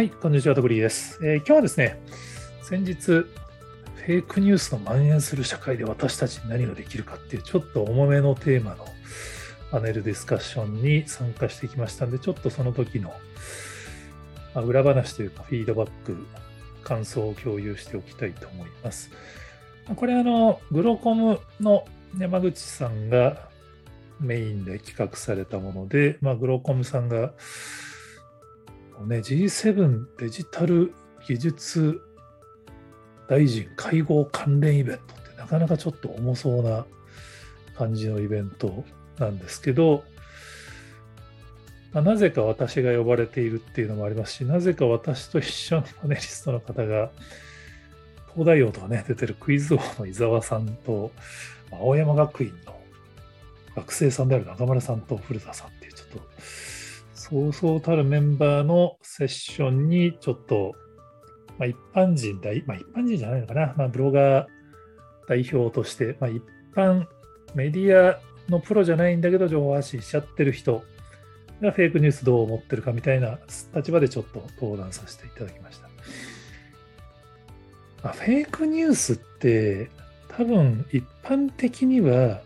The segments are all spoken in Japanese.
はい、こんにちは、トグリーです、えー今日はですね、先日、フェイクニュースの蔓延する社会で私たちに何ができるかっていう、ちょっと重めのテーマのパネルディスカッションに参加してきましたんで、ちょっとその時の、まあ裏話というか、フィードバック、感想を共有しておきたいと思います。これあの、グロコムの山口さんがメインで企画されたもので、まあ、グロコムさんが、ね、G7 デジタル技術大臣会合関連イベントってなかなかちょっと重そうな感じのイベントなんですけど、まあなぜか私が呼ばれているっていうのもありますし、なぜか私と一緒のパネリストの方が、東大王とかね、出てるクイズ王の伊沢さんと、青山学院の学生さんである中村さんと古田さんっていう、ちょっと、そうそうたるメンバーのセッションに、ちょっと、まあ、一般人代、まあ、一般人じゃないのかな、まあ、ブロガー代表として、まあ、一般メディアのプロじゃないんだけど、情報発信しちゃってる人がフェイクニュースどう思ってるかみたいな立場でちょっと登壇させていただきました。まあ、フェイクニュースって、多分一般的には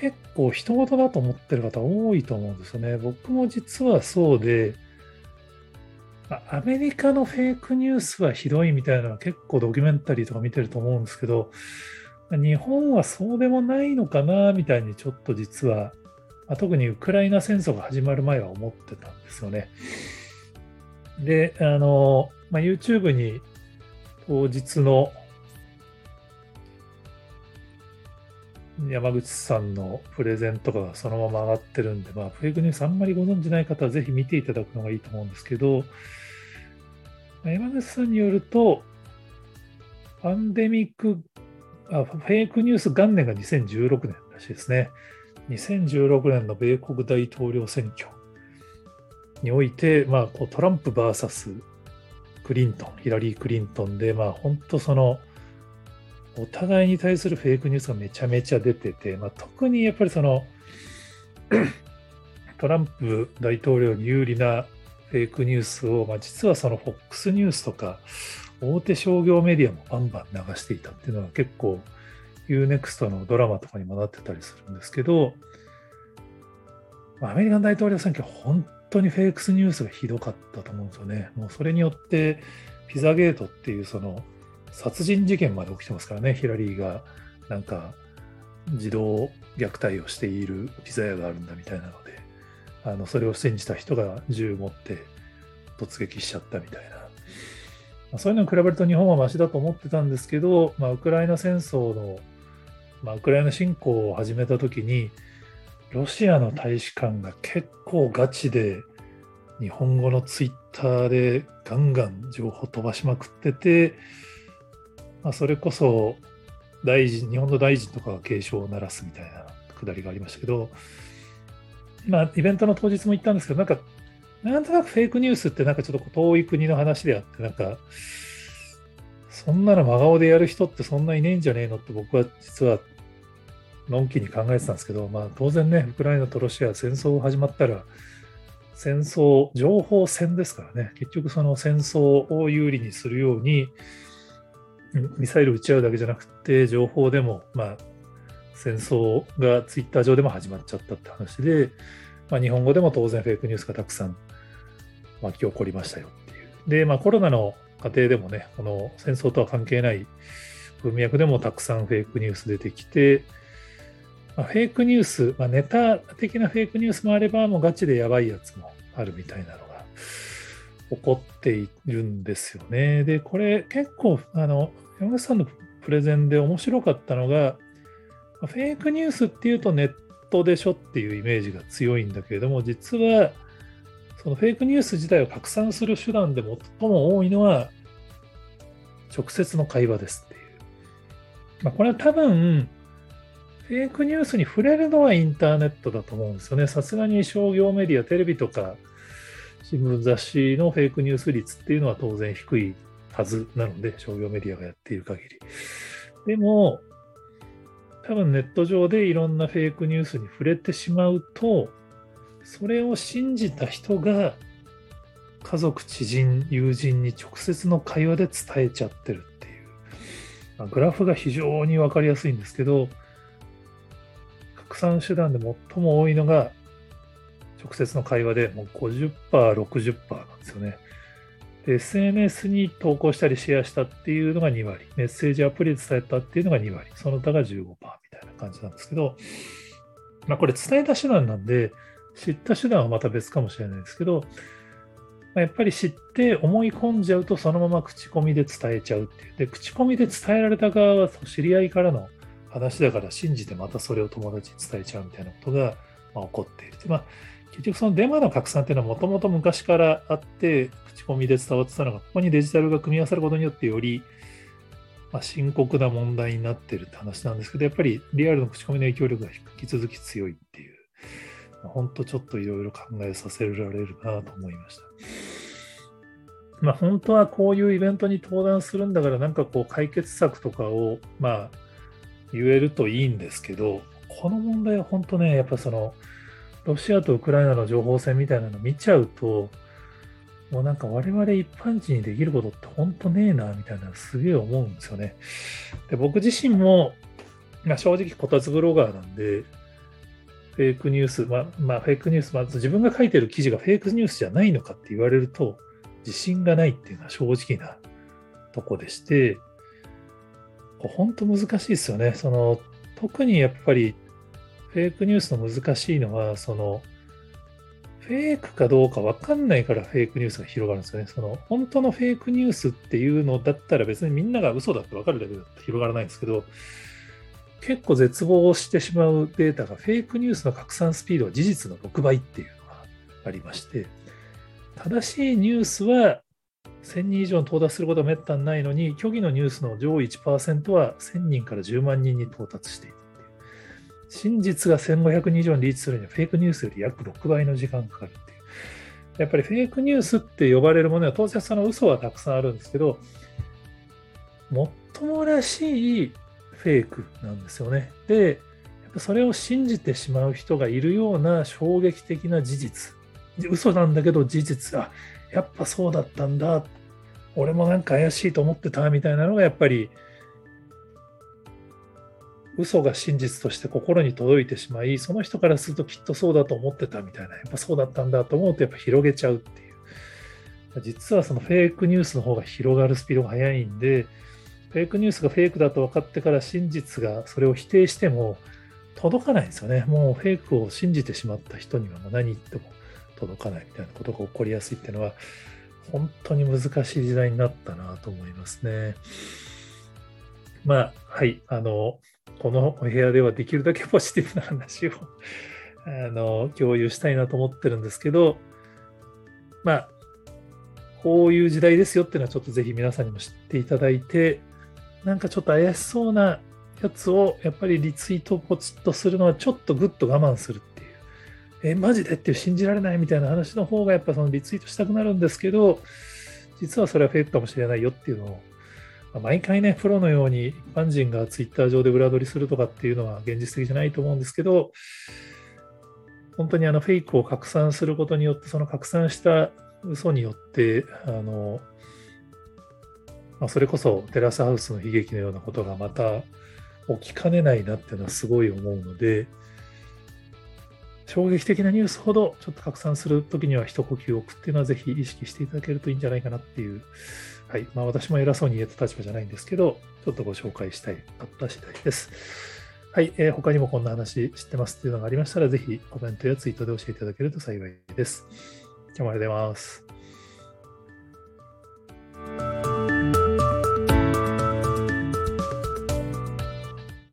結構人事だと思ってる方多いと思うんですよね。僕も実はそうで、アメリカのフェイクニュースはひどいみたいなのは結構ドキュメンタリーとか見てると思うんですけど、日本はそうでもないのかなみたいにちょっと実は、特にウクライナ戦争が始まる前は思ってたんですよね。で、あの、ま、YouTube に当日の山口さんのプレゼントがそのまま上がってるんで、まあ、フェイクニュースあんまりご存じない方はぜひ見ていただくのがいいと思うんですけど、山口さんによると、パンデミック、あフェイクニュース元年が2016年らしいですね。2016年の米国大統領選挙において、まあ、こうトランプ VS クリントン、ヒラリー・クリントンで、まあ、本当その、お互いに対するフェイクニュースがめちゃめちゃ出てて、まあ、特にやっぱりその トランプ大統領に有利なフェイクニュースを、まあ、実はその FOX ニュースとか大手商業メディアもバンバン流していたっていうのは結構 UNEXT のドラマとかにもなってたりするんですけど、アメリカン大統領選挙本当にフェイクスニュースがひどかったと思うんですよね。もうそれによってピザゲートっていうその殺人事件まで起きてますからね、ヒラリーがなんか児童虐待をしているピザ屋があるんだみたいなので、あのそれを信じた人が銃を持って突撃しちゃったみたいな。まあそういうのに比べると日本はマシだと思ってたんですけど、まあ、ウクライナ戦争の、まあ、ウクライナ侵攻を始めた時に、ロシアの大使館が結構ガチで日本語のツイッターでガンガン情報飛ばしまくってて、まあ、それこそ大臣、日本の大臣とかが警鐘を鳴らすみたいなくだりがありましたけど、まあ、イベントの当日も言ったんですけど、なんか、なんとなくフェイクニュースってなんかちょっと遠い国の話であって、なんか、そんなの真顔でやる人ってそんないねえんじゃねえのって僕は実は、のんきに考えてたんですけど、まあ当然ね、ウクライナとロシア戦争が始まったら、戦争、情報戦ですからね、結局その戦争を有利にするように、ミサイル撃ち合うだけじゃなくて、情報でも、まあ、戦争がツイッター上でも始まっちゃったって話で、まあ、日本語でも当然フェイクニュースがたくさん巻き起こりましたよっていう。で、まあ、コロナの過程でもね、この戦争とは関係ない文脈でもたくさんフェイクニュース出てきて、まあ、フェイクニュース、まあ、ネタ的なフェイクニュースもあれば、もうガチでやばいやつもあるみたいなの起こっているんですよね。で、これ結構、あの、山口さんのプレゼンで面白かったのが、フェイクニュースっていうとネットでしょっていうイメージが強いんだけれども、実は、そのフェイクニュース自体を拡散する手段で最も多いのは、直接の会話ですっていう。まあ、これは多分、フェイクニュースに触れるのはインターネットだと思うんですよね。さすがに商業メディア、テレビとか新聞雑誌のフェイクニュース率っていうのは当然低いはずなので、商業メディアがやっている限り。でも、多分ネット上でいろんなフェイクニュースに触れてしまうと、それを信じた人が家族、知人、友人に直接の会話で伝えちゃってるっていう、ま、グラフが非常に分かりやすいんですけど、拡散手段で最も多いのが直接の会話でもう50%、60%なんですよね。SNS に投稿したりシェアしたっていうのが2割、メッセージアプリで伝えたっていうのが2割、その他が15%みたいな感じなんですけど、まあ、これ伝えた手段なんで、知った手段はまた別かもしれないですけど、ま、やっぱり知って思い込んじゃうとそのまま口コミで伝えちゃうっていう。で、口コミで伝えられた側は知り合いからの話だから信じてまたそれを友達に伝えちゃうみたいなことが、ま起こっている。まあ、結局そのデマの拡散っていうのはもともと昔からあって、口コミで伝わってたのが、ここにデジタルが組み合わさることによってより、ま、深刻な問題になってるって話なんですけど、やっぱりリアルの口コミの影響力が引き続き強いっていう、本当ちょっといろいろ考えさせられるなと思いました。まあ、本当はこういうイベントに登壇するんだから、なんかこう解決策とかを、まあ、言えるといいんですけど、この問題は本当ね、やっぱその、ロシアとウクライナの情報戦みたいなの見ちゃうと、もうなんか我々一般人にできることって本当ねえな、みたいなすげえ思うんですよね。で僕自身も、まあ、正直こたつブロガーなんで、フェイクニュース、まあ、まあ、フェイクニュース、まず自分が書いてる記事がフェイクニュースじゃないのかって言われると、自信がないっていうのは正直なとこでして、本当難しいですよね。その特にやっぱりフェイクニュースの難しいのは、その、フェイクかどうか分かんないからフェイクニュースが広がるんですよね。その、本当のフェイクニュースっていうのだったら別にみんなが嘘だって分かるだけだと広がらないんですけど、結構絶望してしまうデータがフェイクニュースの拡散スピードは事実の6倍っていうのがありまして、正しいニュースは1000人以上に到達することはめったにないのに、虚偽のニュースの上位1%は1000人から10万人に到達している。真実が1500人以上にリーチするにはフェイクニュースより約6倍の時間かかるっていう。やっぱりフェイクニュースって呼ばれるものは当然その嘘はたくさんあるんですけど、もっともらしいフェイクなんですよね。で、やっぱそれを信じてしまう人がいるような衝撃的な事実。嘘なんだけど事実、あ、やっぱそうだったんだ。俺もなんか怪しいと思ってたみたいなのがやっぱり嘘が真実として心に届いてしまい、その人からするときっとそうだと思ってたみたいな、やっぱそうだったんだと思うと、やっぱ広げちゃうっていう。実はそのフェイクニュースの方が広がるスピードが速いんで、フェイクニュースがフェイクだと分かってから真実がそれを否定しても届かないんですよね。もうフェイクを信じてしまった人にはもう何言っても届かないみたいなことが起こりやすいっていうのは、本当に難しい時代になったなと思いますね。まあ、はい、あの、このお部屋ではできるだけポジティブな話を あの共有したいなと思ってるんですけど、まあ、こういう時代ですよっていうのはちょっとぜひ皆さんにも知っていただいて、なんかちょっと怪しそうなやつをやっぱりリツイートをポチッとするのはちょっとぐっと我慢するっていう。え、マジでっていう信じられないみたいな話の方がやっぱそのリツイートしたくなるんですけど、実はそれはフェイクかもしれないよっていうのを毎回ね、プロのように一般人がツイッター上で裏取りするとかっていうのは現実的じゃないと思うんですけど、本当にあのフェイクを拡散することによって、その拡散した嘘によって、あの、まあ、それこそテラスハウスの悲劇のようなことがまた起きかねないなっていうのはすごい思うので、衝撃的なニュースほどちょっと拡散するときには一呼吸置くっていうのはぜひ意識していただけるといいんじゃないかなっていうはい。まあ私も偉そうに言えた立場じゃないんですけど、ちょっとご紹介したいかった次第です。はい。えー、他にもこんな話知ってますっていうのがありましたら、ぜひコメントやツイートで教えていただけると幸いです。今日もありがとうございます。